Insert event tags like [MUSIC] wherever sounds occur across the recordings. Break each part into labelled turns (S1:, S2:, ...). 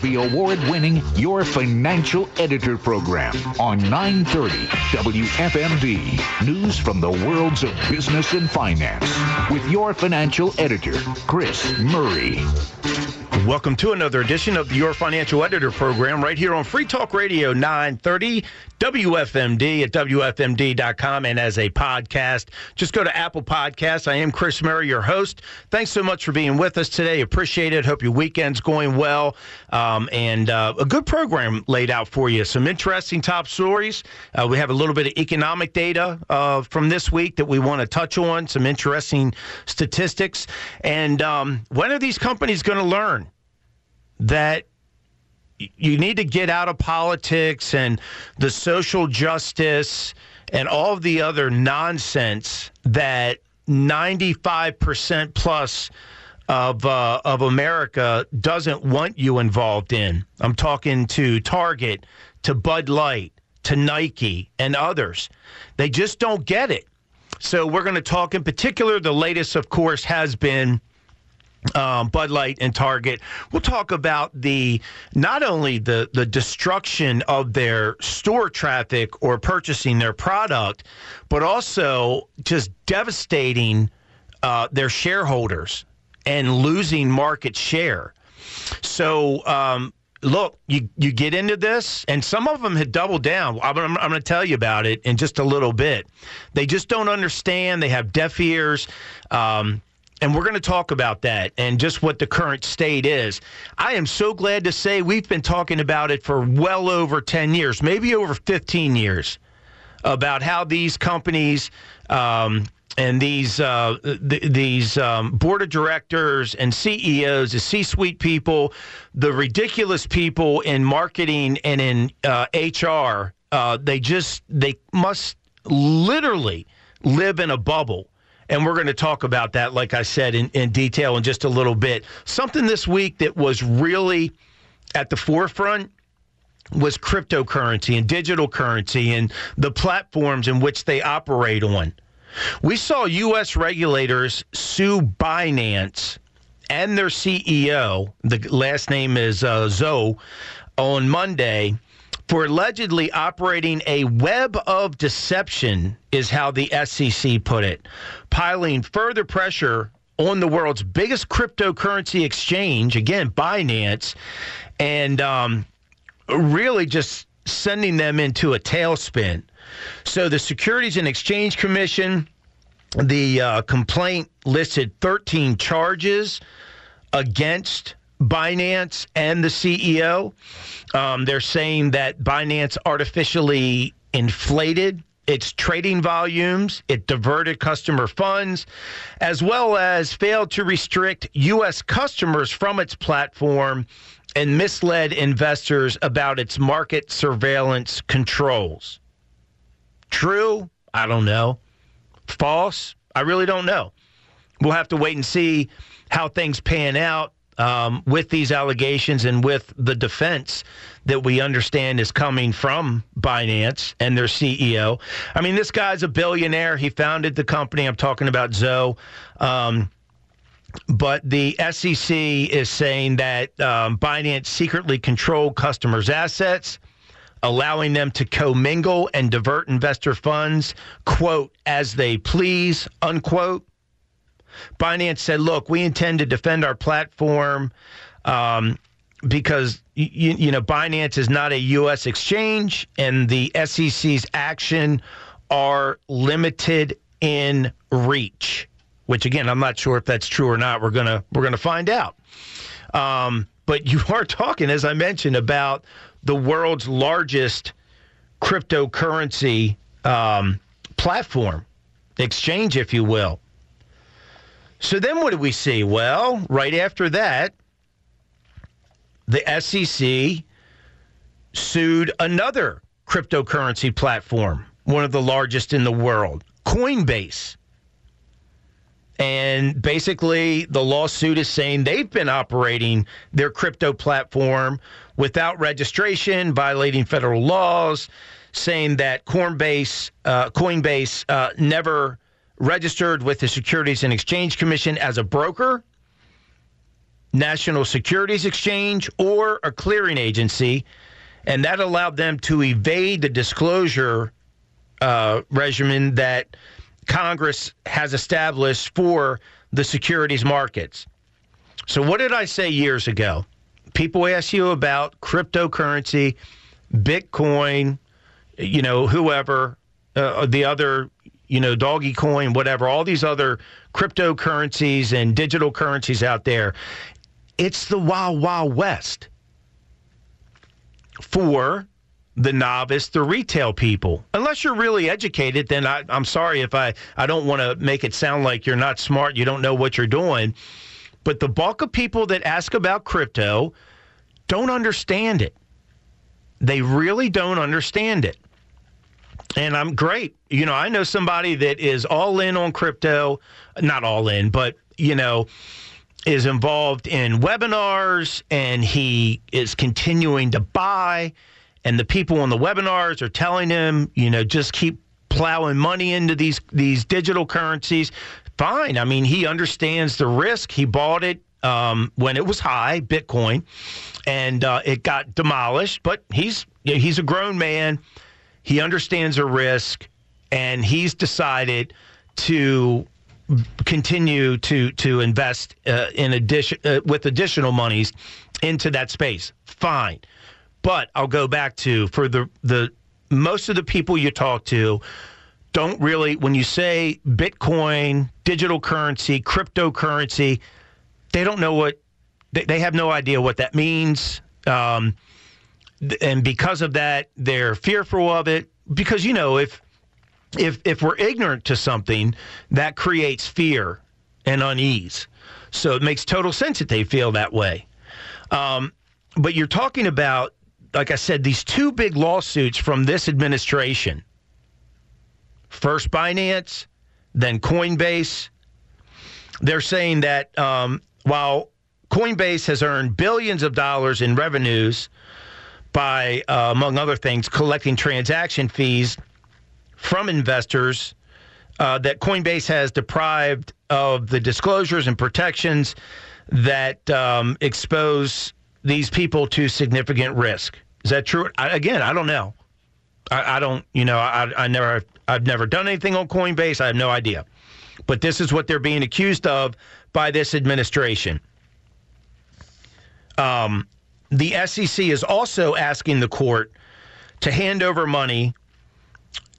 S1: the award-winning Your Financial Editor program on 930 WFMD. News from the worlds of business and finance with your financial editor, Chris Murray.
S2: Welcome to another edition of Your Financial Editor program right here on Free Talk Radio 930 WFMD at WFMD.com and as a podcast. Just go to Apple Podcasts. I am Chris Murray, your host. Thanks so much for being with us today. Appreciate it. Hope your weekend's going well. Um, and uh, a good program laid out for you. Some interesting top stories. Uh, we have a little bit of economic data uh, from this week that we want to touch on, some interesting statistics. And um, when are these companies going to learn that you need to get out of politics and the social justice and all the other nonsense that 95% plus of uh, of America doesn't want you involved in. I'm talking to Target, to Bud Light, to Nike, and others. They just don't get it. So we're going to talk in particular. The latest, of course, has been um, Bud Light and Target. We'll talk about the not only the the destruction of their store traffic or purchasing their product, but also just devastating uh, their shareholders and losing market share. So. Um, look, you you get into this, and some of them had doubled down. I'm, I'm, I'm going to tell you about it in just a little bit. They just don't understand. They have deaf ears. Um, and we're going to talk about that and just what the current state is. I am so glad to say we've been talking about it for well over 10 years, maybe over 15 years, about how these companies um, and these uh, th- these um, board of directors and CEOs, the C-suite people, the ridiculous people in marketing and in uh, HR, uh, they just they must literally live in a bubble and we're going to talk about that, like I said, in, in detail in just a little bit. Something this week that was really at the forefront was cryptocurrency and digital currency and the platforms in which they operate on. We saw U.S. regulators sue Binance and their CEO, the last name is uh, Zhao, on Monday for allegedly operating a web of deception, is how the SEC put it, piling further pressure on the world's biggest cryptocurrency exchange, again, Binance, and um, really just sending them into a tailspin. So the Securities and Exchange Commission, the uh, complaint listed 13 charges against Binance and the CEO. Um, they're saying that Binance artificially inflated its trading volumes, it diverted customer funds, as well as failed to restrict U.S. customers from its platform and misled investors about its market surveillance controls. True? I don't know. False? I really don't know. We'll have to wait and see how things pan out um, with these allegations and with the defense that we understand is coming from Binance and their CEO. I mean, this guy's a billionaire. He founded the company. I'm talking about Zoe. Um, but the SEC is saying that um, Binance secretly controlled customers' assets, allowing them to commingle and divert investor funds, quote, as they please, unquote. Binance said, look, we intend to defend our platform um, because, you, you know, Binance is not a U.S. exchange and the SEC's action are limited in reach, which again, I'm not sure if that's true or not. We're to we're to find out. Um, but you are talking, as I mentioned, about the world's largest cryptocurrency um, platform, exchange, if you will. So then what do we see? Well, right after that, the SEC sued another cryptocurrency platform, one of the largest in the world, Coinbase. And basically, the lawsuit is saying they've been operating their crypto platform without registration, violating federal laws, saying that Coinbase, uh, Coinbase uh, never – registered with the Securities and Exchange Commission as a broker. National Securities Exchange or a clearing agency, and that allowed them to evade the disclosure uh, regimen that Congress has established for the securities markets. So, what did I say years ago? People ask you about cryptocurrency, Bitcoin, you know, whoever, uh, the other, you know, Dogecoin, whatever, all these other cryptocurrencies and digital currencies out there. It's the wild, wild west for the novice, the retail people. Unless you're really educated, then I, am sorry if I, I don't want to make it sound like you're not smart, you don't know what you're doing. But the bulk of people that ask about crypto don't understand it. They really don't understand it. And I'm great. You know, I know somebody that is all in on crypto, not all in, but, you know, is involved in webinars and he is continuing to buy and the people on the webinars are telling him, you know, just keep plowing money into these these digital currencies. Fine. I mean, he understands the risk. He bought it um, when it was high, Bitcoin, and uh, it got demolished. But he's he's a grown man. He understands the risk, and he's decided to continue to to invest uh, in addition uh, with additional monies into that space. Fine. But I'll go back to for the the most of the people you talk to don't really when you say Bitcoin, digital currency, cryptocurrency, they don't know what they, they have no idea what that means. Um, and because of that, they're fearful of it. Because you know, if if if we're ignorant to something, that creates fear and unease. So it makes total sense that they feel that way. Um, but you're talking about like I said, these two big lawsuits from this administration first Binance, then Coinbase. They're saying that um, while Coinbase has earned billions of dollars in revenues by, uh, among other things, collecting transaction fees from investors, uh, that Coinbase has deprived of the disclosures and protections that um, expose these people to significant risk. Is that true? I, again, I don't know. I, I don't, you know, I, I never, I've never done anything on Coinbase. I have no idea. But this is what they're being accused of by this administration. Um, the SEC is also asking the court to hand over money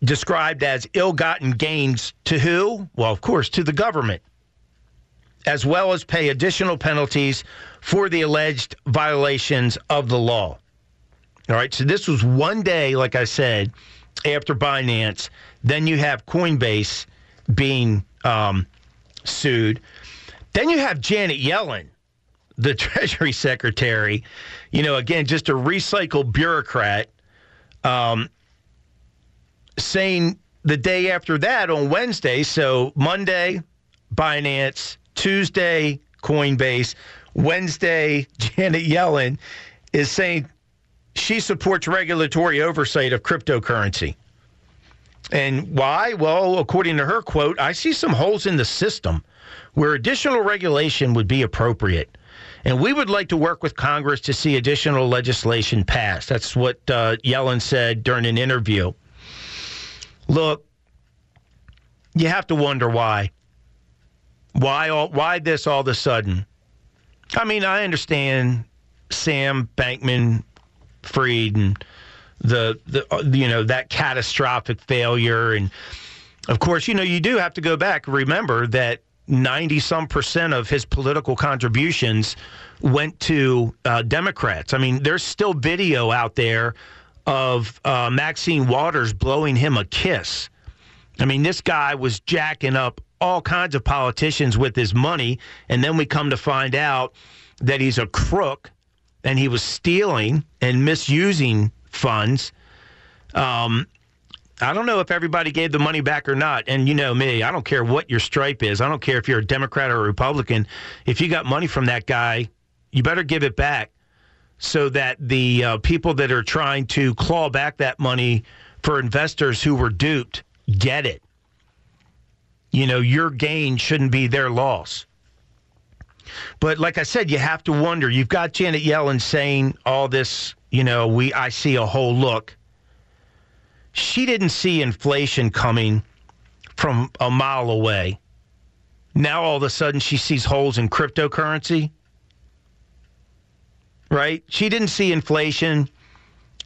S2: described as ill gotten gains to who? Well, of course, to the government, as well as pay additional penalties for the alleged violations of the law. All right. So this was one day, like I said, after Binance. Then you have Coinbase being um, sued. Then you have Janet Yellen, the [LAUGHS] Treasury Secretary. You know, again, just a recycled bureaucrat, um, saying the day after that on Wednesday. So Monday, Binance. Tuesday, Coinbase. Wednesday, [LAUGHS] Janet Yellen is saying she supports regulatory oversight of cryptocurrency. And why? Well, according to her quote, I see some holes in the system where additional regulation would be appropriate. And we would like to work with Congress to see additional legislation passed. That's what uh, Yellen said during an interview. Look, you have to wonder why. Why all, why this all of a sudden? I mean, I understand Sam Bankman Fried and the the uh, you know that catastrophic failure and of course you know you do have to go back remember that 90 some percent of his political contributions went to uh, Democrats. I mean, there's still video out there of uh, Maxine Waters blowing him a kiss. I mean, this guy was jacking up all kinds of politicians with his money, and then we come to find out that he's a crook and he was stealing and misusing funds. Um, I don't know if everybody gave the money back or not. And you know me, I don't care what your stripe is. I don't care if you're a Democrat or a Republican. If you got money from that guy, you better give it back so that the uh, people that are trying to claw back that money for investors who were duped get it. You know, your gain shouldn't be their loss. But like I said, you have to wonder. You've got Janet Yellen saying all this, you know, we I see a whole look. She didn't see inflation coming from a mile away. Now all of a sudden she sees holes in cryptocurrency. Right? She didn't see inflation.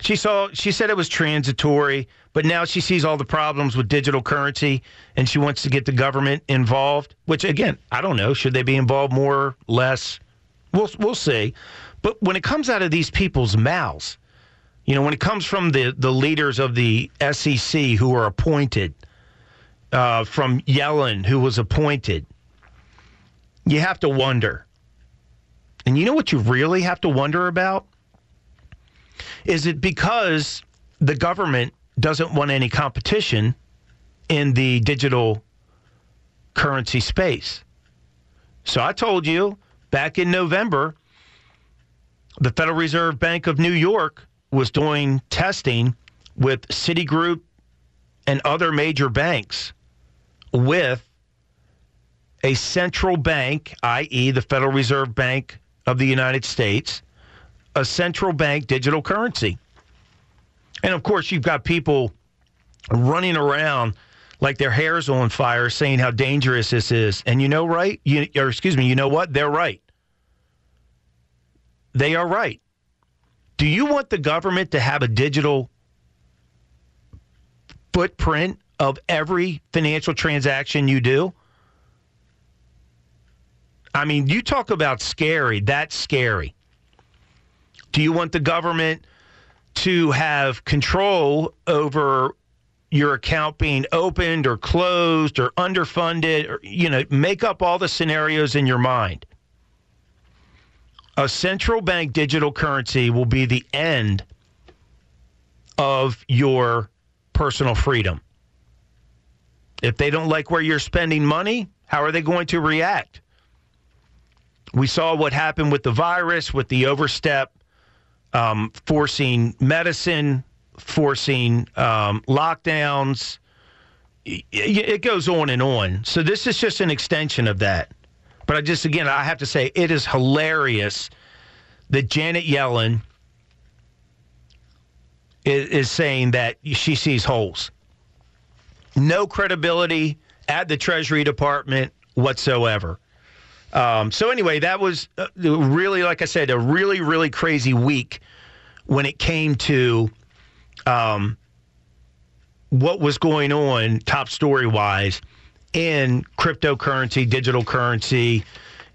S2: She saw she said it was transitory, but now she sees all the problems with digital currency and she wants to get the government involved, which again, I don't know, should they be involved more, less? We'll we'll see. But when it comes out of these people's mouths, you know, when it comes from the the leaders of the SEC who are appointed, uh, from Yellen who was appointed, you have to wonder. And you know what you really have to wonder about? Is it because the government doesn't want any competition in the digital currency space? So I told you back in November, the Federal Reserve Bank of New York was doing testing with Citigroup and other major banks with a central bank, i.e., the Federal Reserve Bank of the United States, a central bank digital currency. And of course, you've got people running around like their hair's on fire saying how dangerous this is. And you know, right? You, or excuse me, you know what? They're right. They are right. Do you want the government to have a digital footprint of every financial transaction you do? I mean, you talk about scary. That's scary. Do you want the government to have control over your account being opened or closed or underfunded or you know, make up all the scenarios in your mind? A central bank digital currency will be the end of your personal freedom. If they don't like where you're spending money, how are they going to react? We saw what happened with the virus, with the overstep um, forcing medicine, forcing um, lockdowns. It goes on and on. So this is just an extension of that. But I just, again, I have to say, it is hilarious that Janet Yellen is, is saying that she sees holes. No credibility at the Treasury Department whatsoever. Um, so anyway, that was uh, really, like I said, a really, really crazy week when it came to um, what was going on, top story wise, in cryptocurrency, digital currency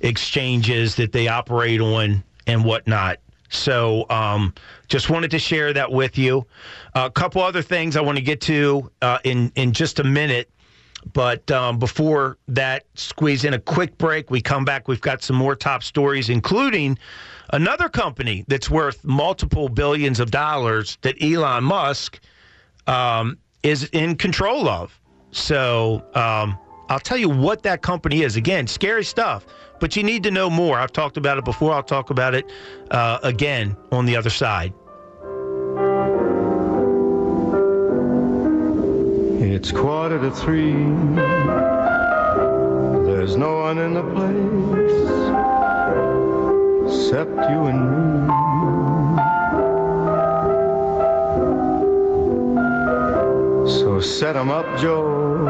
S2: exchanges that they operate on, and whatnot. So, um, just wanted to share that with you. A couple other things I want to get to uh, in in just a minute. But um, before that, squeeze in a quick break. We come back. We've got some more top stories, including another company that's worth multiple billions of dollars that Elon Musk um, is in control of. So um, I'll tell you what that company is. Again, scary stuff, but you need to know more. I've talked about it before. I'll talk about it uh, again on the other side.
S3: It's quarter to three. There's no one in the place except you and me. So set 'em up, Joe.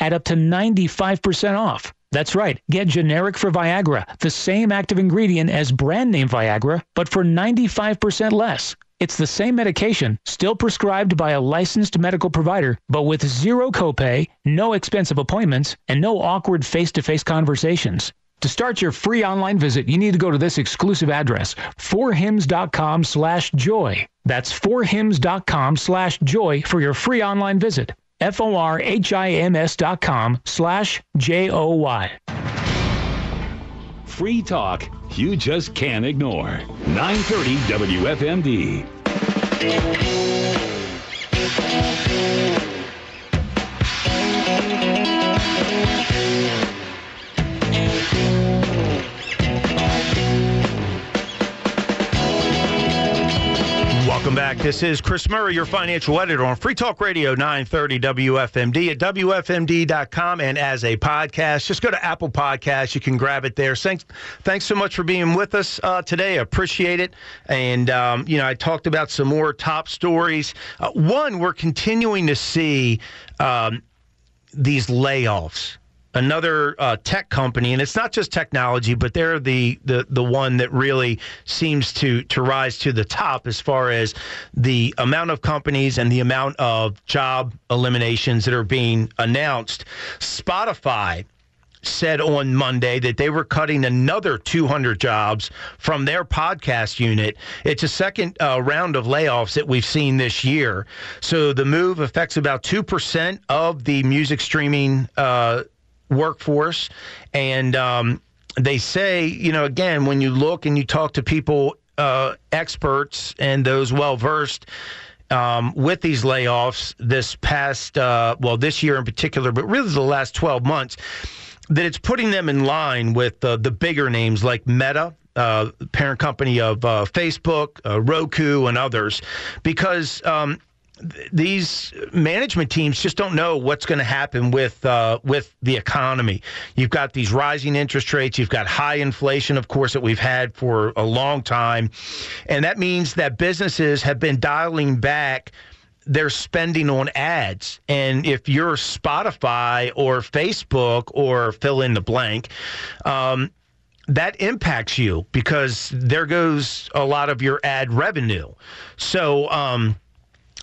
S4: at up to 95% off. That's right. Get generic for Viagra, the same active ingredient as brand name Viagra, but for 95% less. It's the same medication, still prescribed by a licensed medical provider, but with zero copay, no expensive appointments, and no awkward face-to-face conversations. To start your free online visit, you need to go to this exclusive address, forhims.com slash joy. That's forhims.com slash joy for your free online visit. F-O-R-H-I-M-S dot com slash J-O-Y.
S5: free talk you just can't ignore. 930 WFMD.
S2: Welcome back. This is Chris Murray, your financial editor on Free Talk Radio 930 WFMD at WFMD.com and as a podcast. Just go to Apple Podcasts. You can grab it there. Thanks, thanks so much for being with us uh, today. Appreciate it. And, um, you know, I talked about some more top stories. Uh, one, we're continuing to see um, these layoffs another uh, tech company, and it's not just technology, but they're the, the the one that really seems to to rise to the top as far as the amount of companies and the amount of job eliminations that are being announced. Spotify said on Monday that they were cutting another 200 jobs from their podcast unit. It's a second uh, round of layoffs that we've seen this year. So the move affects about 2% of the music streaming uh, workforce. And um, they say, you know, again, when you look and you talk to people, uh, experts and those well versed, um, with these layoffs this past, uh, well, this year in particular, but really the last 12 months, that it's putting them in line with uh, the bigger names like Meta, uh, parent company of uh, Facebook, uh, Roku, and others, because um, these management teams just don't know what's going to happen with uh, with the economy. You've got these rising interest rates. You've got high inflation, of course, that we've had for a long time, and that means that businesses have been dialing back their spending on ads. And if you're Spotify or Facebook or fill in the blank. Um, that impacts you because there goes a lot of your ad revenue. So, um,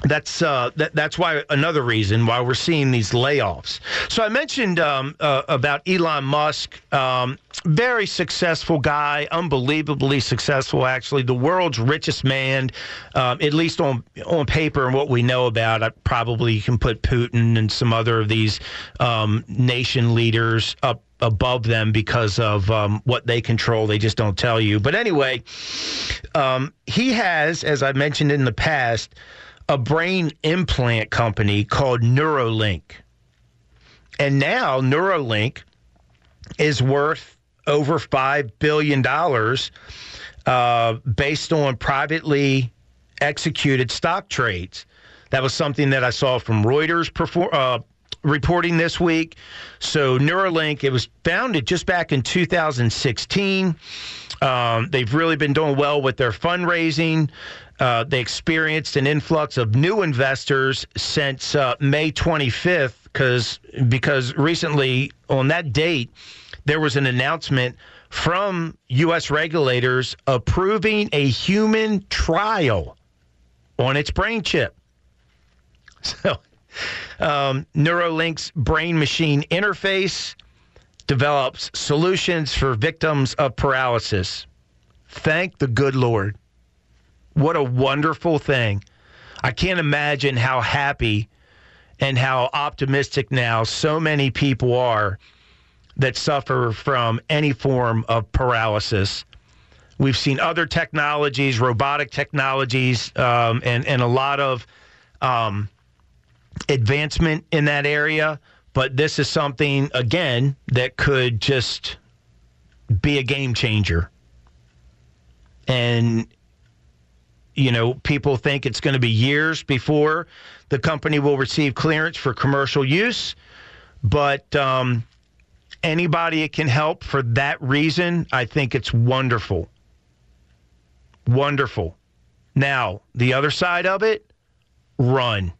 S2: that's uh, that, that's why another reason why we're seeing these layoffs. So I mentioned um, uh, about Elon Musk, um, very successful guy, unbelievably successful. Actually, the world's richest man, um, at least on on paper and what we know about. I probably you can put Putin and some other of these um, nation leaders up above them because of um, what they control. They just don't tell you. But anyway, um, he has, as I mentioned in the past a brain implant company called Neuralink. And now Neuralink is worth over $5 billion uh, based on privately executed stock trades. That was something that I saw from Reuters perform, uh, reporting this week. So Neuralink, it was founded just back in 2016. Um, they've really been doing well with their fundraising. Uh, they experienced an influx of new investors since uh, May 25th because because recently on that date there was an announcement from U.S. regulators approving a human trial on its brain chip. So, um, Neuralink's brain machine interface develops solutions for victims of paralysis. Thank the good Lord. What a wonderful thing. I can't imagine how happy and how optimistic now so many people are that suffer from any form of paralysis. We've seen other technologies, robotic technologies, um, and, and a lot of um, advancement in that area. But this is something, again, that could just be a game changer. And you know, people think it's going to be years before the company will receive clearance for commercial use. But um, anybody it can help for that reason, I think it's wonderful. Wonderful. Now, the other side of it, run.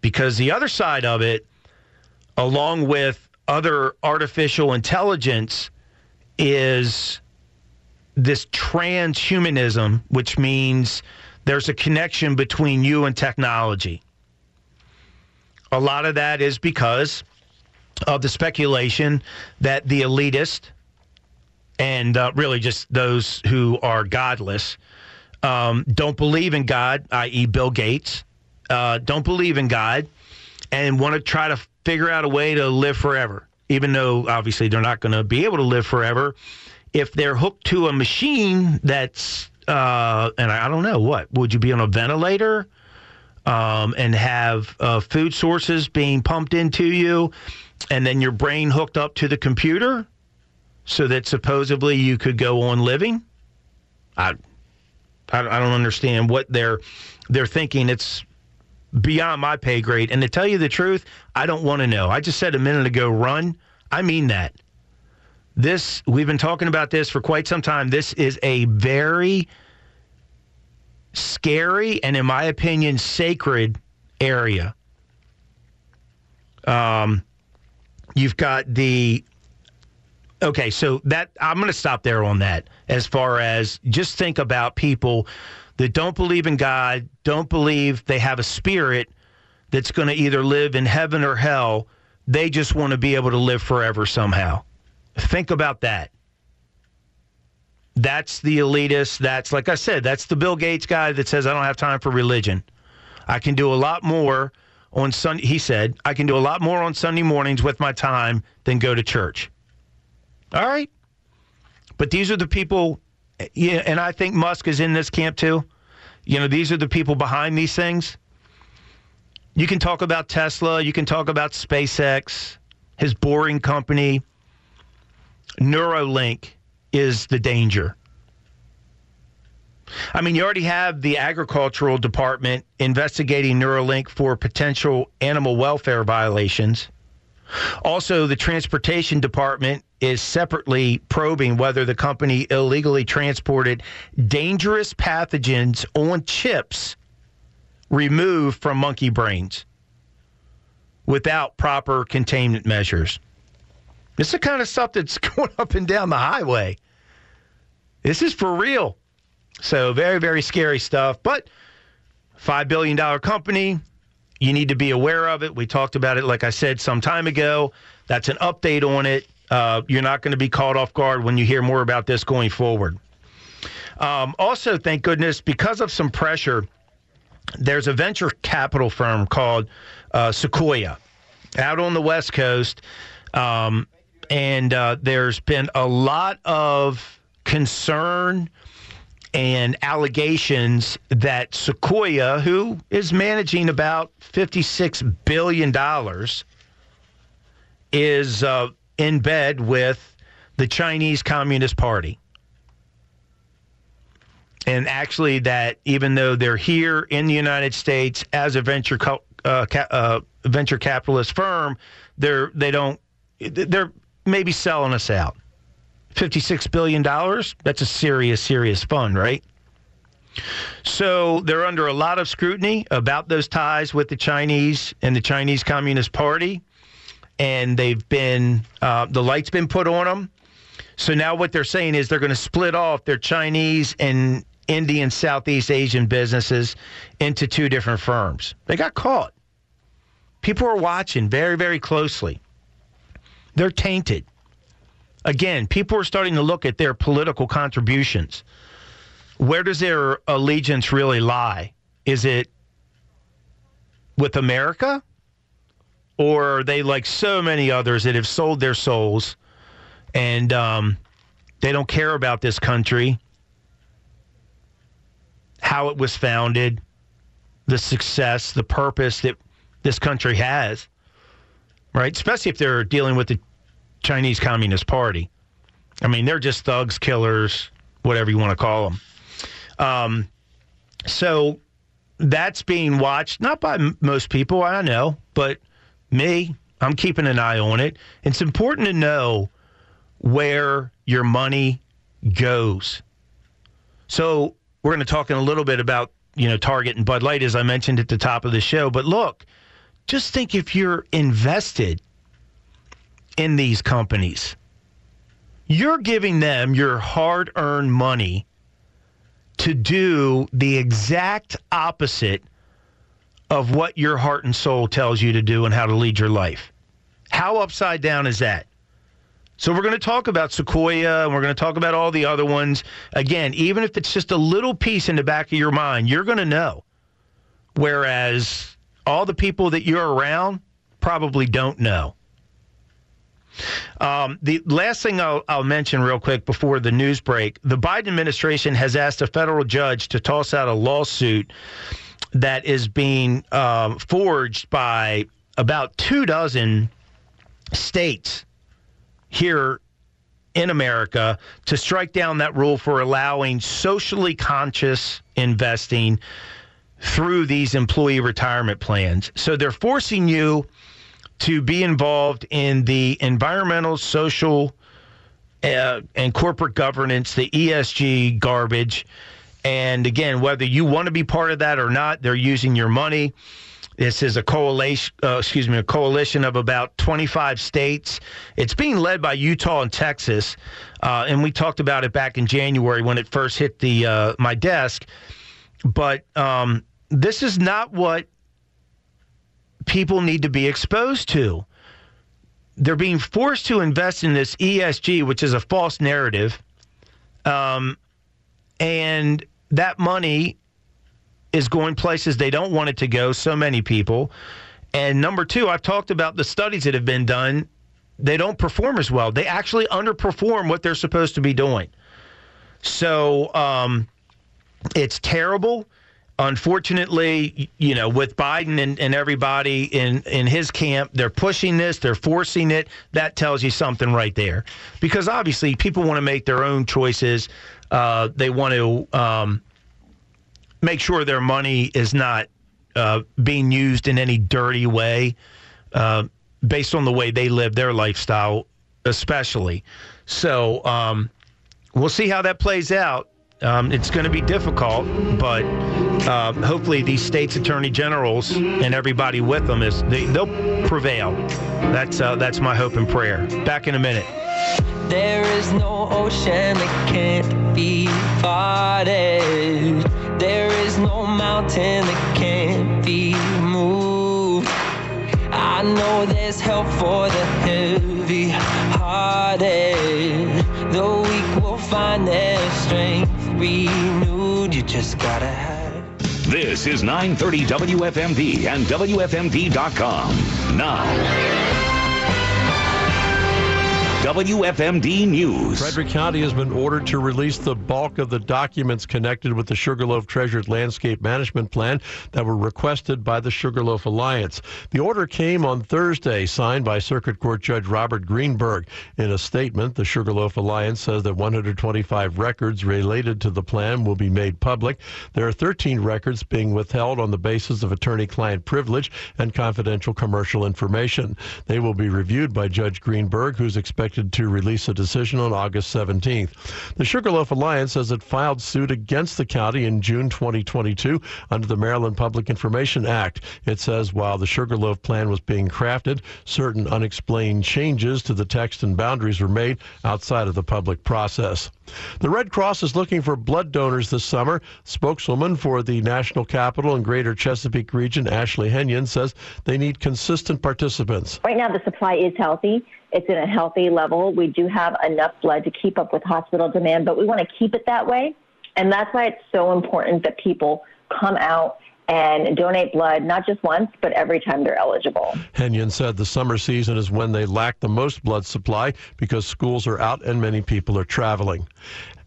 S2: Because the other side of it, along with other artificial intelligence, is this transhumanism, which means there's a connection between you and technology. A lot of that is because of the speculation that the elitist and uh, really just those who are godless um, don't believe in God, i.e., Bill Gates, uh, don't believe in God, and want to try to figure out a way to live forever. even though obviously they're not going to be able to live forever, if they're hooked to a machine that's, uh, and I don't know what, would you be on a ventilator um, and have uh, food sources being pumped into you and then your brain hooked up to the computer so that supposedly you could go on living? I, I, I don't understand what they're they're thinking. It's beyond my pay grade. And to tell you the truth, I don't want to know. I just said a minute ago, run. I mean that. This, we've been talking about this for quite some time. This is a very scary and, in my opinion, sacred area. Um, you've got the okay, so that I'm going to stop there on that. As far as just think about people that don't believe in God, don't believe they have a spirit that's going to either live in heaven or hell. They just want to be able to live forever somehow. Think about that. That's the elitist. That's, like I said, that's the Bill Gates guy that says, I don't have time for religion. I can do a lot more on Sunday. He said, I can do a lot more on Sunday mornings with my time than go to church. All right. But these are the people, yeah, and I think Musk is in this camp too. You know, these are the people behind these things. You can talk about Tesla, you can talk about SpaceX, his boring company. Neuralink is the danger. I mean, you already have the agricultural department investigating Neuralink for potential animal welfare violations. Also, the transportation department is separately probing whether the company illegally transported dangerous pathogens on chips removed from monkey brains without proper containment measures. This is the kind of stuff that's [LAUGHS] going up and down the highway. This is for real. So, very, very scary stuff. But $5 billion company, you need to be aware of it. We talked about it, like I said, some time ago. That's an update on it. Uh, you're not going to be caught off guard when you hear more about this going forward. Um, also, thank goodness, because of some pressure, there's a venture capital firm called uh, Sequoia out on the West Coast. Um, and uh, there's been a lot of concern and allegations that Sequoia, who is managing about $56 billion, is uh, in bed with the Chinese Communist Party. And actually, that even though they're here in the United States as a venture co- uh, ca- uh, venture capitalist firm, they're they don't they're maybe selling us out. $56 billion, that's a serious, serious fund, right? So they're under a lot of scrutiny about those ties with the Chinese and the Chinese Communist Party. And they've been, uh, the light's been put on them. So now what they're saying is they're going to split off their Chinese and Indian Southeast Asian businesses into two different firms. They got caught. People are watching very, very closely. They're tainted. Again, people are starting to look at their political contributions. Where does their allegiance really lie? Is it with America? Or are they like so many others that have sold their souls and um, they don't care about this country, how it was founded, the success, the purpose that this country has, right? Especially if they're dealing with the Chinese Communist Party. I mean, they're just thugs, killers, whatever you want to call them. Um, so that's being watched, not by m- most people, I know, but me, I'm keeping an eye on it. It's important to know where your money goes. So we're going to talk in a little bit about, you know, Target and Bud Light, as I mentioned at the top of the show. But look, just think if you're invested in these companies. You're giving them your hard earned money to do the exact opposite of what your heart and soul tells you to do and how to lead your life. How upside down is that? So we're going to talk about Sequoia and we're going to talk about all the other ones. Again, even if it's just a little piece in the back of your mind, you're going to know. Whereas all the people that you're around probably don't know. Um, the last thing I'll, I'll mention real quick before the news break the Biden administration has asked a federal judge to toss out a lawsuit that is being um, forged by about two dozen states here in America to strike down that rule for allowing socially conscious investing through these employee retirement plans. So they're forcing you to be involved in the environmental, social, uh, and corporate governance, the ESG garbage. And again, whether you want to be part of that or not, they're using your money. This is a coalition, uh, excuse me, a coalition of about 25 states. It's being led by Utah and Texas, uh, and we talked about it back in January when it first hit the uh, my desk. But um, this is not what people need to be exposed to. They're being forced to invest in this ESG, which is a false narrative. Um, and that money is going places they don't want it to go, so many people. And number two, I've talked about the studies that have been done. They don't perform as well. They actually underperform what they're supposed to be doing. So um, it's terrible unfortunately, you know, with Biden and, and everybody in, in his camp, they're pushing this, they're forcing it. That tells you something right there. Because obviously, people want to make their own choices. Uh, they want to um, make sure their money is not uh, being used in any dirty way uh, based on the way they live their lifestyle, especially. So um, we'll see how that plays out. Um, it's going to be difficult, but uh, hopefully these states' attorney generals and everybody with them is they, will prevail. That's uh, that's my hope and prayer. Back in a minute.
S6: There is no ocean that can't be parted. There is no mountain that can't be moved. I know there's help for the heavy hearted. The weak will find their strength renewed. You just gotta have.
S5: This is 930 WFMD and WFMD.com. Now. WFMD News.
S7: Frederick County has been ordered to release the bulk of the documents connected with the Sugarloaf Treasured Landscape Management Plan that were requested by the Sugarloaf Alliance. The order came on Thursday, signed by Circuit Court Judge Robert Greenberg. In a statement, the Sugarloaf Alliance says that 125 records related to the plan will be made public. There are 13 records being withheld on the basis of attorney client privilege and confidential commercial information. They will be reviewed by Judge Greenberg, who's expected expected to release a decision on August 17th. The Sugarloaf Alliance says it filed suit against the county in June 2022 under the Maryland Public Information Act. It says while the Sugarloaf plan was being crafted, certain unexplained changes to the text and boundaries were made outside of the public process. The Red Cross is looking for blood donors this summer. Spokeswoman for the National Capital and Greater Chesapeake region, Ashley Henyon, says they need consistent participants.
S8: Right now, the supply is healthy. It's in a healthy level. We do have enough blood to keep up with hospital demand, but we want to keep it that way. And that's why it's so important that people come out and donate blood not just once, but every time they're eligible.
S7: Henyon said the summer season is when they lack the most blood supply because schools are out and many people are traveling.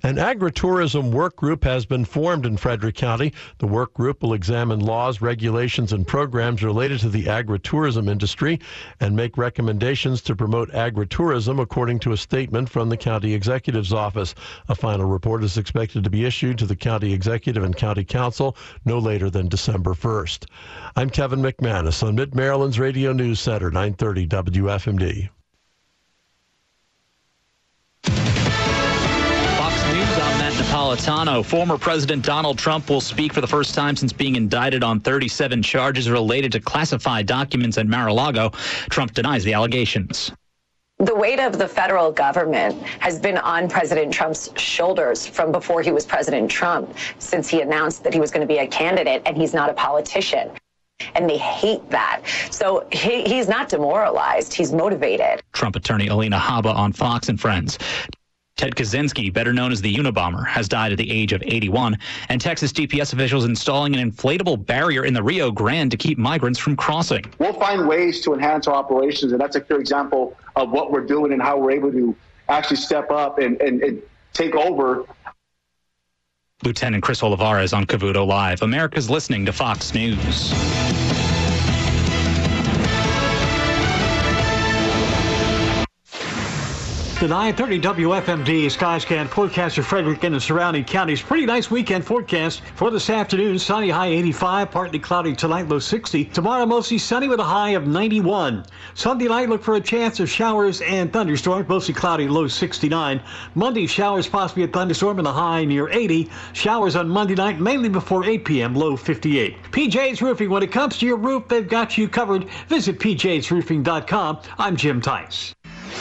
S7: An agritourism work group has been formed in Frederick County. The work group will examine laws, regulations, and programs related to the agritourism industry and make recommendations to promote agritourism, according to a statement from the county executive's office. A final report is expected to be issued to the county executive and county council no later than December 1st. I'm Kevin McManus on Mid Maryland's Radio News Center, 930 WFMD.
S9: Napolitano. Former President Donald Trump will speak for the first time since being indicted on 37 charges related to classified documents at Mar-a-Lago. Trump denies the allegations.
S10: The weight of the federal government has been on President Trump's shoulders from before he was President Trump, since he announced that he was going to be a candidate and he's not a politician and they hate that. So he, he's not demoralized, he's motivated.
S9: Trump attorney Alina Habba on Fox and Friends. Ted Kaczynski, better known as the Unabomber, has died at the age of 81, and Texas DPS officials installing an inflatable barrier in the Rio Grande to keep migrants from crossing.
S11: We'll find ways to enhance our operations, and that's a clear example of what we're doing and how we're able to actually step up and, and, and take over
S9: Lieutenant Chris Olivarez on Cavuto Live. America's listening to Fox News.
S12: The 930 WFMD Skyscan forecaster Frederick and the surrounding counties. Pretty nice weekend forecast for this afternoon. Sunny high 85, partly cloudy tonight, low 60. Tomorrow mostly sunny with a high of 91. Sunday night look for a chance of showers and thunderstorms, mostly cloudy, low 69. Monday showers, possibly a thunderstorm and a high near 80. Showers on Monday night, mainly before 8 p.m., low 58. PJ's Roofing. When it comes to your roof, they've got you covered. Visit pjsroofing.com. I'm Jim Tice.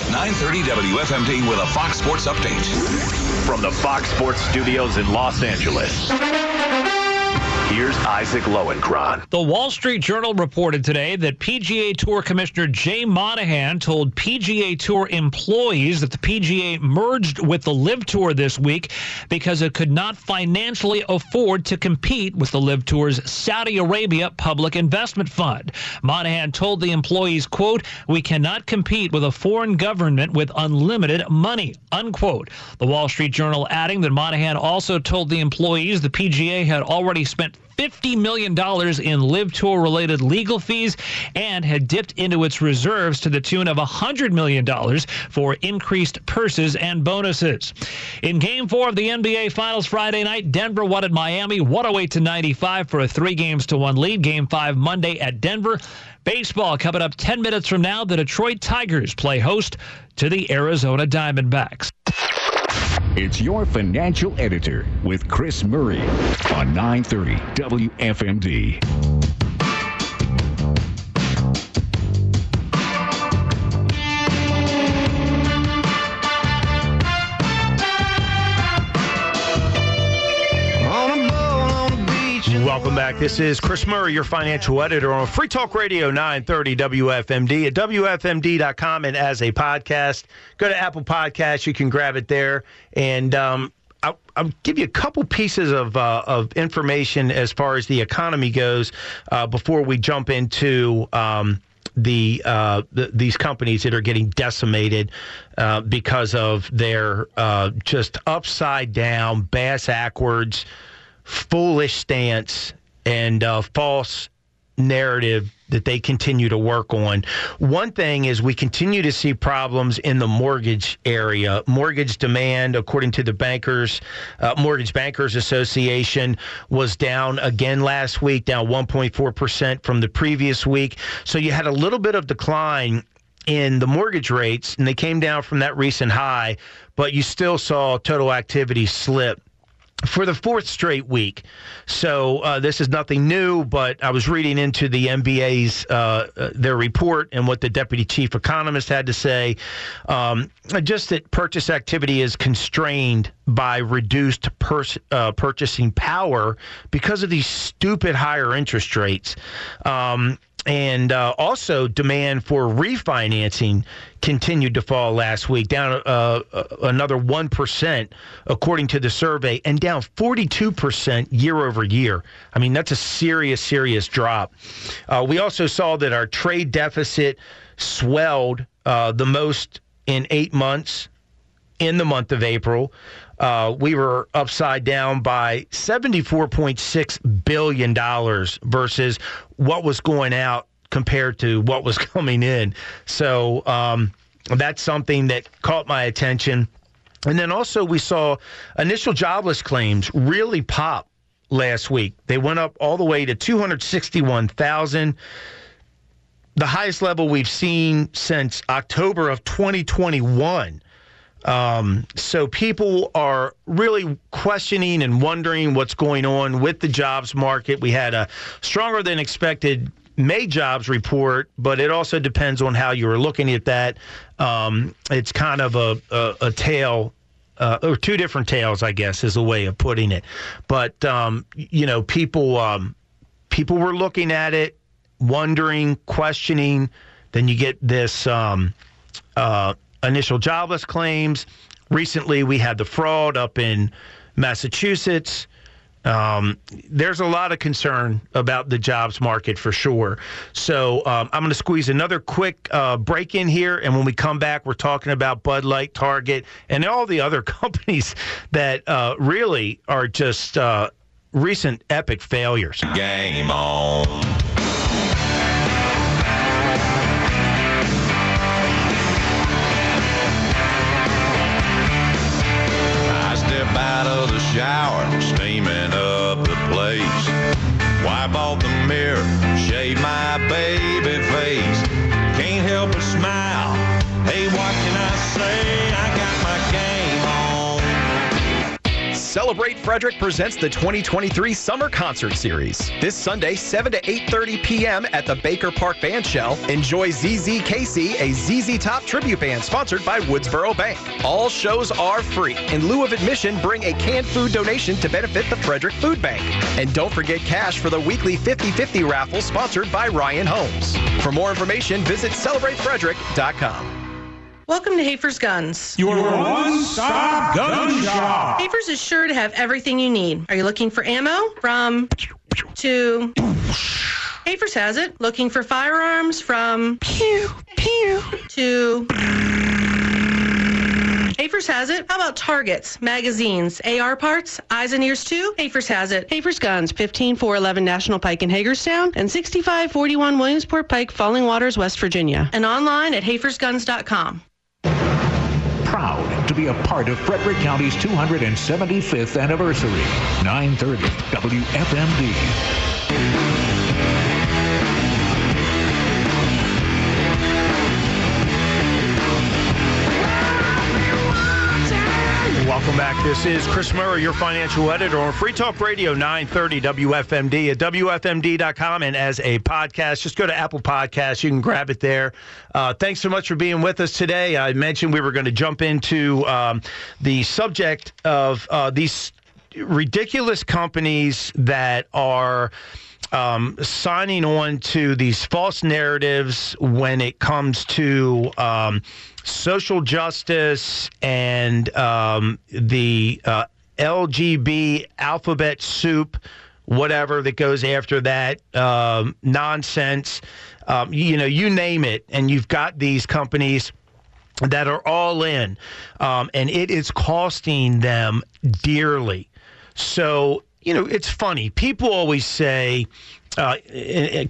S13: 930 WFMD with a Fox Sports update.
S14: From the Fox Sports studios in Los Angeles. Here's Isaac Lowenkron.
S15: The Wall Street Journal reported today that PGA Tour Commissioner Jay Monahan told PGA Tour employees that the PGA merged with the LIV Tour this week because it could not financially afford to compete with the LIV Tour's Saudi Arabia Public Investment Fund. Monahan told the employees, quote, we cannot compete with a foreign government with unlimited money, unquote. The Wall Street Journal adding that Monahan also told the employees the PGA had already spent $50 million in LIV Tour related legal fees and had dipped into its reserves to the tune of $100 million for increased purses and bonuses. In game four of the NBA Finals Friday night, Denver won at Miami 108 to 95 for a three games to one lead. Game five Monday at Denver. Baseball coming up 10 minutes from now. The Detroit Tigers play host to the Arizona Diamondbacks.
S1: It's your financial editor with Chris Murray on 930 WFMD.
S2: Welcome back. This is Chris Murray, your financial editor on Free Talk Radio 930 WFMD at WFMD.com and as a podcast. Go to Apple Podcasts. You can grab it there. And um, I'll, I'll, give you a couple pieces of, uh, of information as far as the economy goes uh, before we jump into. Um, the, uh, the, these companies that are getting decimated uh, because of their uh, just upside down, bass backwards, foolish stance and uh, false narrative that they continue to work on. One thing is we continue to see problems in the mortgage area. Mortgage demand, according to the bankers, uh, Mortgage Bankers Association, was down again last week, down 1.4% from the previous week. So you had a little bit of decline in the mortgage rates, and they came down from that recent high, but you still saw total activity slip for the fourth straight week. So uh, this is nothing new, but I was reading into the MBA's uh, uh, their report and what the deputy chief economist had to say. Um, just that purchase activity is constrained by reduced uh, purchasing power because of these stupid higher interest rates. Um, and uh, also demand for refinancing continued to fall last week, down uh, uh another 1%, according to the survey, and down 42% year over year. I mean, that's a serious, serious drop. Uh, we also saw that our trade deficit swelled uh, the most in eight months in the month of April. Uh, we were upside down by $74.6 billion versus what was going out compared to what was [LAUGHS] coming in. So um, that's something that caught my attention. And then also, we saw initial jobless claims really pop last week. They went up all the way to 261,000 the highest level we've seen since October of 2021. Um, so people are really questioning and wondering what's going on with the jobs market. We had a stronger than expected May jobs report, but it also depends on how you're looking at that. Um, it's kind of a, a, a tale uh, or two different tales, I guess, is a way of putting it. But um, you know, people um, people were looking at it, wondering, questioning. Then you get this um, uh, initial jobless claims. recently we had the fraud up in Massachusetts. Um, there's a lot of concern about the jobs market for sure. So um, I'm going to squeeze another quick uh, break in here, and when we come back, we're talking about Bud Light, Target, and all the other [LAUGHS] companies that uh, really are just uh, recent epic failures.
S16: Game on. Shower, steaming up the place. Wipe off the mirror, shave my face.
S17: Celebrate Frederick presents the 2023 Summer Concert Series. This Sunday, 7 to 8.30 p.m. at the Baker Park Band Shell. Enjoy ZZ Casey, a ZZ Top tribute band sponsored by Woodsboro Bank. All shows are free. In lieu of admission, bring a canned food donation to benefit the Frederick Food Bank. And don't forget cash for the weekly 50-50 raffle sponsored by Ryan Holmes. For more information, visit CelebrateFrederick.com.
S18: Welcome to Hafer's Guns.
S19: Your one-stop gun shop.
S18: Hafer's is sure to have everything you need. Are you looking for ammo? From to Hafer's has it. Looking for firearms from pew pew to Hafer's has it. How about targets, magazines, AR parts, eyes and ears too? Hafer's has it. Hafer's Guns, 15411 National Pike in Hagerstown and 6541 Williamsport Pike, Falling Waters, West Virginia. And online at hafersguns.com.
S1: Proud to be a part of Frederick County's 275th anniversary. 930 WFMD.
S2: Welcome back. This is Chris Murray, your financial editor on Free Talk Radio 930 WFMD at WFMD.com and as a podcast. Just go to Apple Podcasts. You can grab it there. Uh, thanks so much for being with us today. I mentioned we were going to jump into um, the subject of uh, these ridiculous companies that are um, signing on to these false narratives when it comes to um, social justice and um, the uh, LGB alphabet soup, whatever that goes after that um, nonsense. Um, you know, you name it, and you've got these companies that are all in, um, and it is costing them dearly. So, you know, it's funny. People always say, uh,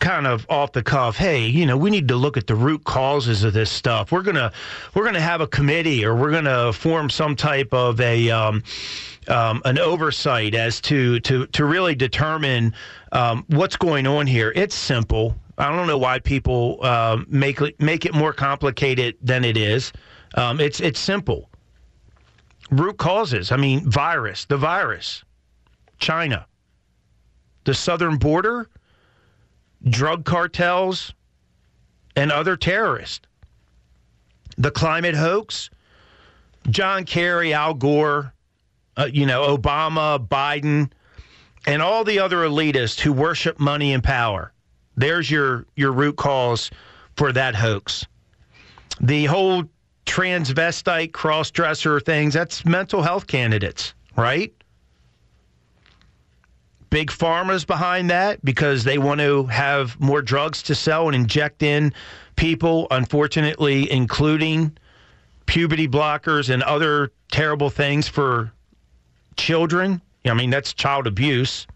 S2: kind of off the cuff, hey, you know, we need to look at the root causes of this stuff. We're gonna we're gonna have a committee, or we're gonna form some type of a um, um, an oversight as to to to really determine um, what's going on here. It's simple. I don't know why people um, make make it more complicated than it is. Um, it's it's simple. Root causes. I mean, virus. The virus. China. The southern border. Drug cartels and other terrorists. The climate hoax. John Kerry, Al Gore, uh, you know, Obama, Biden, and all the other elitists who worship money and power. There's your your root cause for that hoax. The whole transvestite cross-dresser things, that's mental health candidates, right? Big pharma's behind that because they want to have more drugs to sell and inject in people, unfortunately, including puberty blockers and other terrible things for children. I mean, that's child abuse.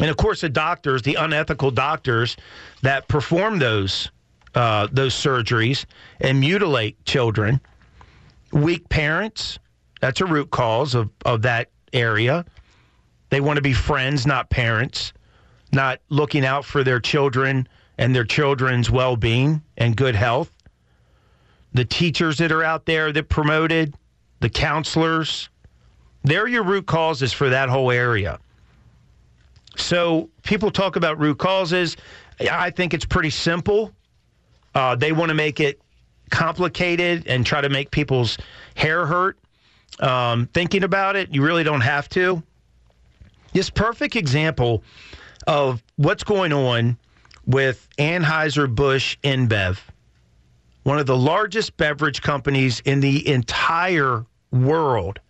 S2: And of course, the doctors, the unethical doctors that perform those uh, those surgeries and mutilate children. Weak parents, that's a root cause of, of that area. They want to be friends, not parents, not looking out for their children and their children's well being and good health. The teachers that are out there that promoted, the counselors, they're your root causes for that whole area. So people talk about root causes. I think it's pretty simple. Uh, they want to make it complicated and try to make people's hair hurt. Um, thinking about it, you really don't have to. This perfect example of what's going on with Anheuser-Busch InBev, one of the largest beverage companies in the entire world.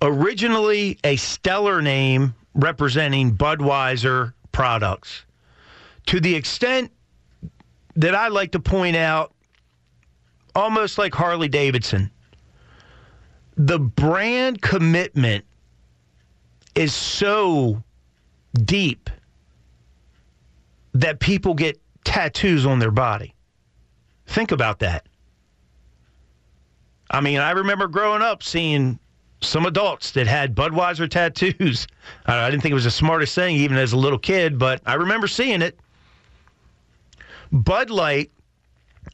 S2: Originally a stellar name representing Budweiser products. To the extent that I like to point out, almost like Harley Davidson, the brand commitment is so deep that people get tattoos on their body. Think about that. I mean, I remember growing up seeing some adults that had Budweiser tattoos. I didn't think it was the smartest thing, even as a little kid, but I remember seeing it. Bud Light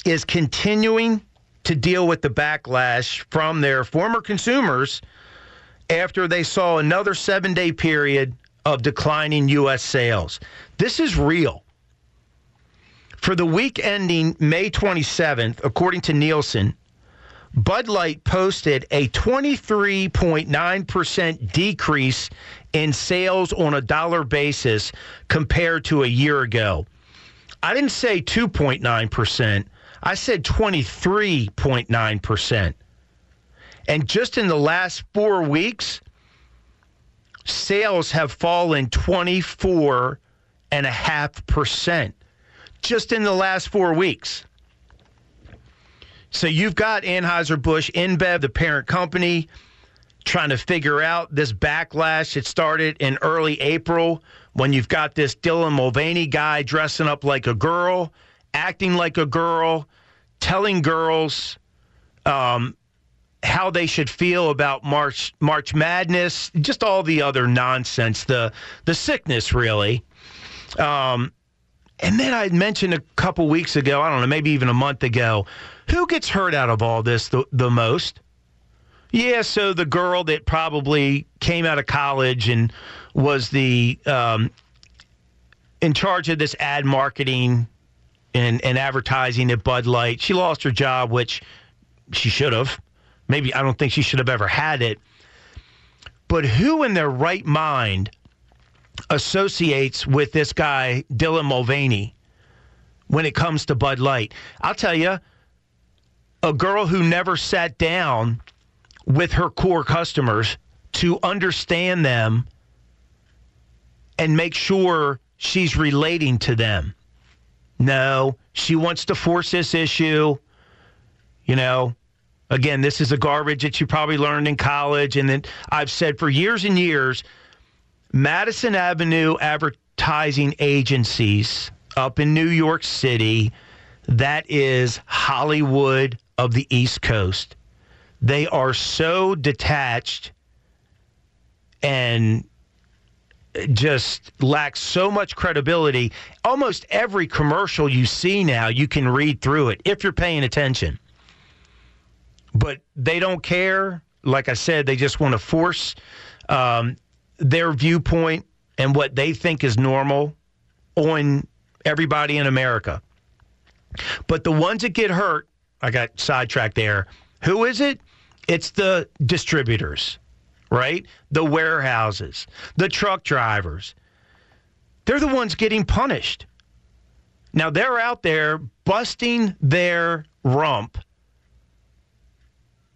S2: is continuing to deal with the backlash from their former consumers after they saw another seven day period of declining U.S. sales. This is real. For the week ending May 27th, according to Nielsen, Bud Light posted a 23.9% decrease in sales on a dollar basis compared to a year ago. I didn't say 2.9%, I said 23.9%. And just in the last four weeks, sales have fallen 24.5% just in the last four weeks. So you've got Anheuser-Busch InBev, the parent company, trying to figure out this backlash. It started in early April when you've got this Dylan Mulvaney guy dressing up like a girl, acting like a girl, telling girls um, how they should feel about March March Madness, just all the other nonsense, the the sickness really. Um, and then I mentioned a couple weeks ago, I don't know, maybe even a month ago, who gets hurt out of all this the, the most? Yeah, so the girl that probably came out of college and was the um, in charge of this ad marketing and, and advertising at Bud Light. She lost her job, which she should have. Maybe I don't think she should have ever had it. But who in their right mind associates with this guy, Dylan Mulvaney, when it comes to Bud Light? I'll tell you, a girl who never sat down with her core customers to understand them and make sure she's relating to them. No, she wants to force this issue. You know, again, this is a garbage that you probably learned in college. And then I've said for years and years Madison Avenue advertising agencies up in New York City, that is Hollywood of the East Coast. They are so detached and just lack so much credibility. Almost every commercial you see now, you can read through it if you're paying attention. But they don't care. Like I said, they just want to force um, their viewpoint and what they think is normal on everybody in America. But the ones that get hurt I got sidetracked there. Who is it? It's the distributors, right? The warehouses, the truck drivers. They're the ones getting punished. Now they're out there busting their rump,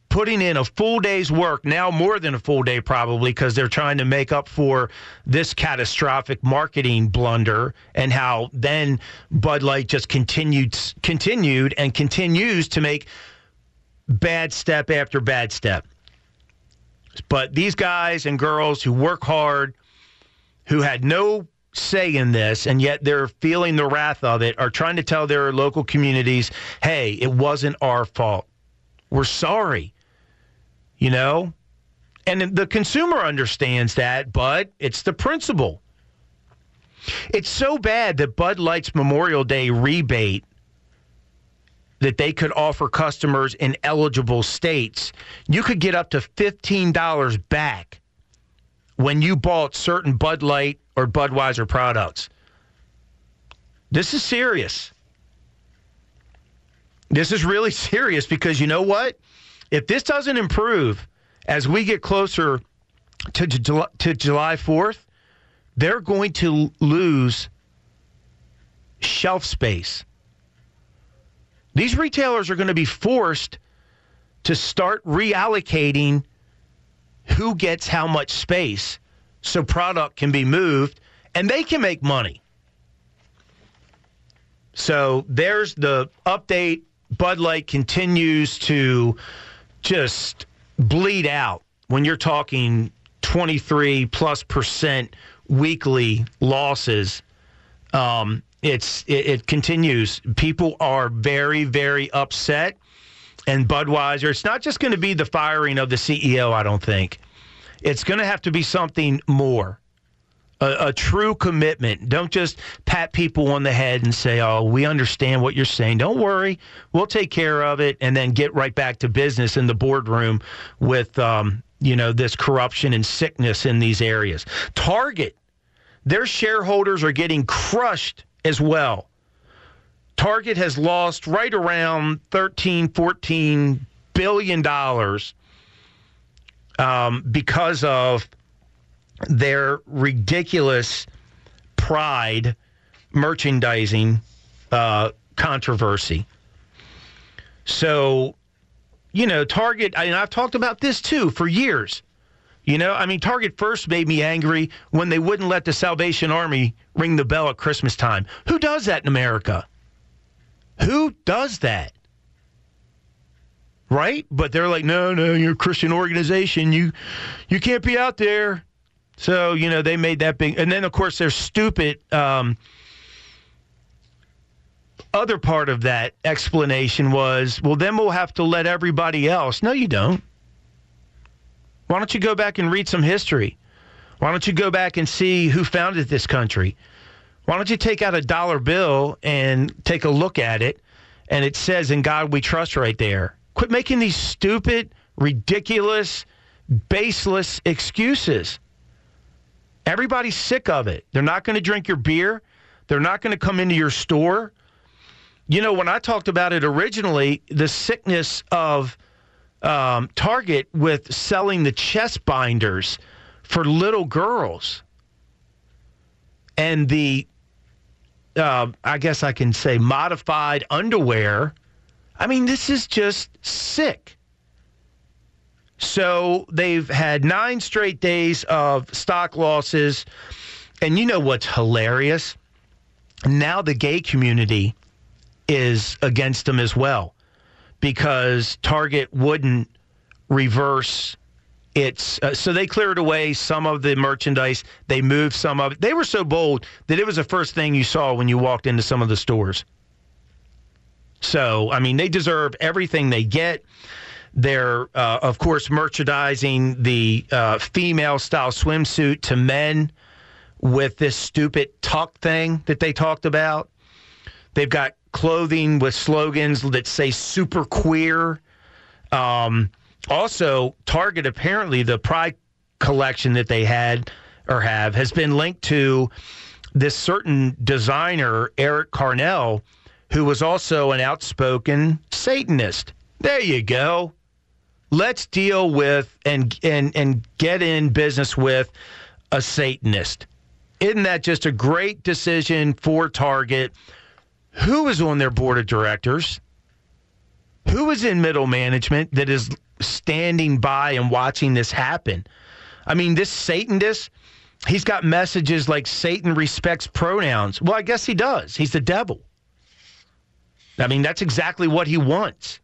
S2: putting in a full day's work, now more than a full day probably, because they're trying to make up for this catastrophic marketing blunder and how then Bud Light just continued continued and continues to make bad step after bad step. But these guys and girls who work hard, who had no say in this, and yet they're feeling the wrath of it, are trying to tell their local communities, hey, it wasn't our fault. We're sorry you know? And the consumer understands that, but it's the principle. It's so bad that Bud Light's Memorial Day rebate that they could offer customers in eligible states, you could get up to $15 back when you bought certain Bud Light or Budweiser products. This is serious. This is really [LAUGHS] serious because you know what? If this doesn't improve as we get closer to, to July 4th, they're going to lose shelf space. These retailers are going to be forced to start reallocating who gets how much space so product can be moved and they can make money. So there's the update. Bud Light continues to just bleed out when you're talking 23 plus percent weekly losses. Um, it's it, it continues. People are very very upset, and Budweiser. It's not just going to be the firing of the CEO. I don't think it's going to have to be something more. A, a, true commitment. Don't just pat people on the head and say, "Oh, we understand what you're saying. Don't worry, we'll take care of it," and then get right back to business in the boardroom with, um, you know, this corruption and sickness in these areas. Target, their shareholders are getting crushed as well. Target has lost right around 13, 14 billion dollars um, because of their ridiculous pride merchandising uh, controversy. So, you know, Target, and I've talked about this too for years. You know, I mean, Target first made me angry when they wouldn't let the Salvation Army ring the bell at Christmas time. Who does that in America? Who does that? Right? But they're like, no, no, you're a Christian organization. You you can't be out there. So, you know, they made that big and then of course their stupid um, other part of that explanation was, well, then we'll have to let everybody else. No, you don't. Why don't you go back and read some history? Why don't you go back and see who founded this country? Why don't you take out a dollar bill and take a look at it? And it says, In God we trust right there. Quit making these stupid, ridiculous, baseless excuses. Everybody's sick of it. They're not going to drink your beer. They're not going to come into your store. You know, when I talked about it originally, the sickness of um, Target with selling the chest binders for little girls and the, uh, I guess I can say, modified underwear. I mean, this is just sick. So they've had nine straight days of stock losses. And you know what's hilarious? Now the gay community is against them as well because Target wouldn't reverse its. Uh, so they cleared away some of the merchandise. They moved some of it. They were so bold that it was the first thing you saw when you walked into some of the stores. So, I mean, they deserve everything they get. They're, uh, of course, merchandising the uh, female style swimsuit to men with this stupid tuck thing that they talked about. They've got clothing with slogans that say super queer. Um, also, Target apparently the Pride collection that they had or have has been linked to this certain designer, Erik Carnell, who was also an outspoken Satanist. There you go. Let's deal with and and and get in business with a Satanist. Isn't that just a great decision for Target? Who is on their board of directors? Who is in middle management that is standing by and watching this happen? I mean, this Satanist, he's got messages like Satan respects pronouns. Well, I guess he does. He's the devil. I mean, that's exactly what he wants.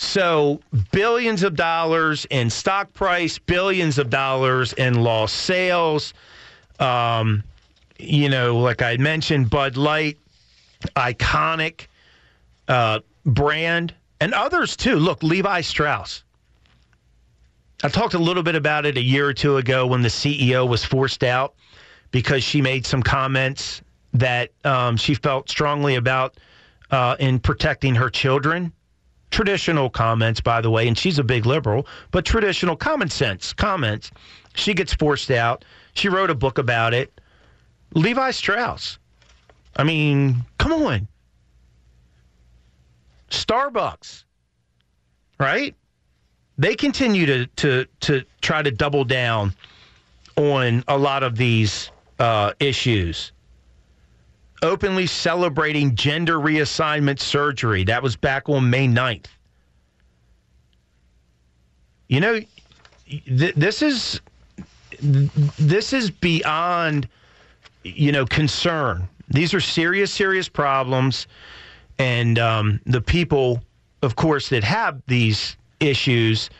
S2: So, billions of dollars in stock price, billions of dollars in lost sales. Um, you know, like I mentioned, Bud Light, iconic uh, brand, and others too. Look, Levi Strauss. I talked a little bit about it a year or two ago when the CEO was forced out because she made some comments that um, she felt strongly about uh, in protecting her children. Traditional comments, by the way, and she's a big liberal, but traditional common sense comments. She gets forced out. She wrote a book about it. Levi Strauss. I mean, come on. Starbucks, right? They continue to to to try to double down on a lot of these uh, issues. Openly celebrating gender reassignment surgery. That was back on May 9th. you know, th- this is this is beyond you know concern. These are serious, serious problems, and um, the people, of course, that have these issues.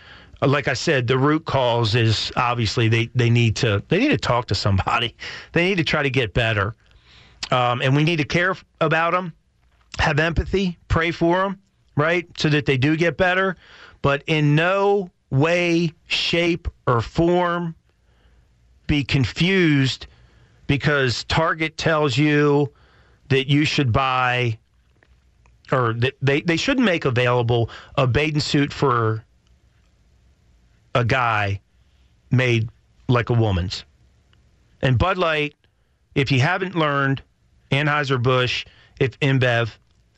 S2: Like I said, the root cause is obviously they, they need to they need to talk to somebody. [LAUGHS] They need to try to get better, um, and we need to care about them, have empathy, pray for them, right, so that they do get better. But in no way, shape, or form be confused because Target tells you that you should buy or that they, they should make available a bathing suit for a guy made like a woman's. And Bud Light, if you haven't learned, Anheuser-Busch, if InBev,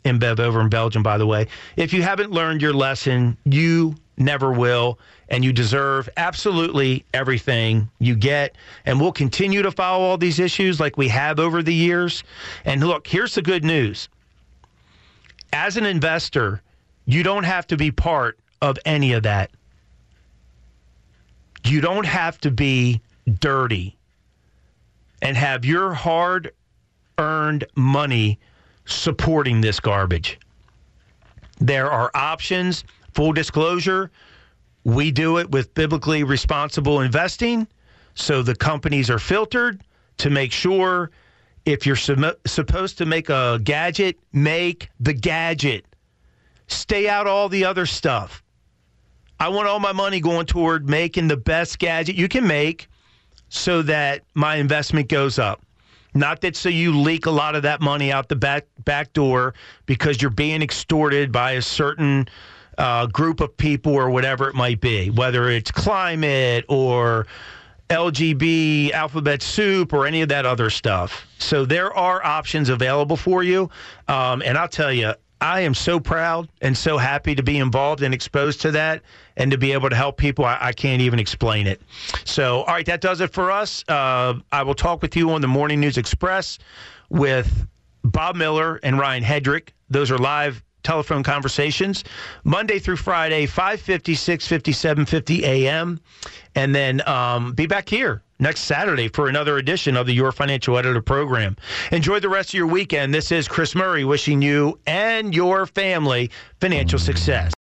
S2: InBev over in Belgium, by the way, if you haven't learned your lesson, you never will, and you deserve absolutely everything you get. And we'll continue to follow all these issues like we have over the years. And look, here's the good news as an investor, you don't have to be part of any of that. You don't have to be dirty and have your hard earned money supporting this garbage. There are options. Full disclosure, we do it with biblically responsible investing. So the companies are filtered to make sure if you're sum- supposed to make a gadget, make the gadget. Stay out all the other stuff. I want all my money going toward making the best gadget you can make so that my investment goes up. Not that so you leak a lot of that money out the back back door because you're being extorted by a certain uh, group of people or whatever it might be, whether it's climate or LGB alphabet soup or any of that other stuff. So there are options available for you. Um, and I'll tell you, I am so proud and so happy to be involved and exposed to that and to be able to help people. I, I can't even explain it. So, all right, that does it for us. Uh, I will talk with you on the Morning News Express with Bob Miller and Ryan Hedrick. Those are live telephone conversations Monday through Friday, 550, 650, 750 a.m. And then um, be back here next Saturday for another edition of the Your Financial Editor program. Enjoy the rest of your weekend. This is Chris Murray wishing you and your family financial success.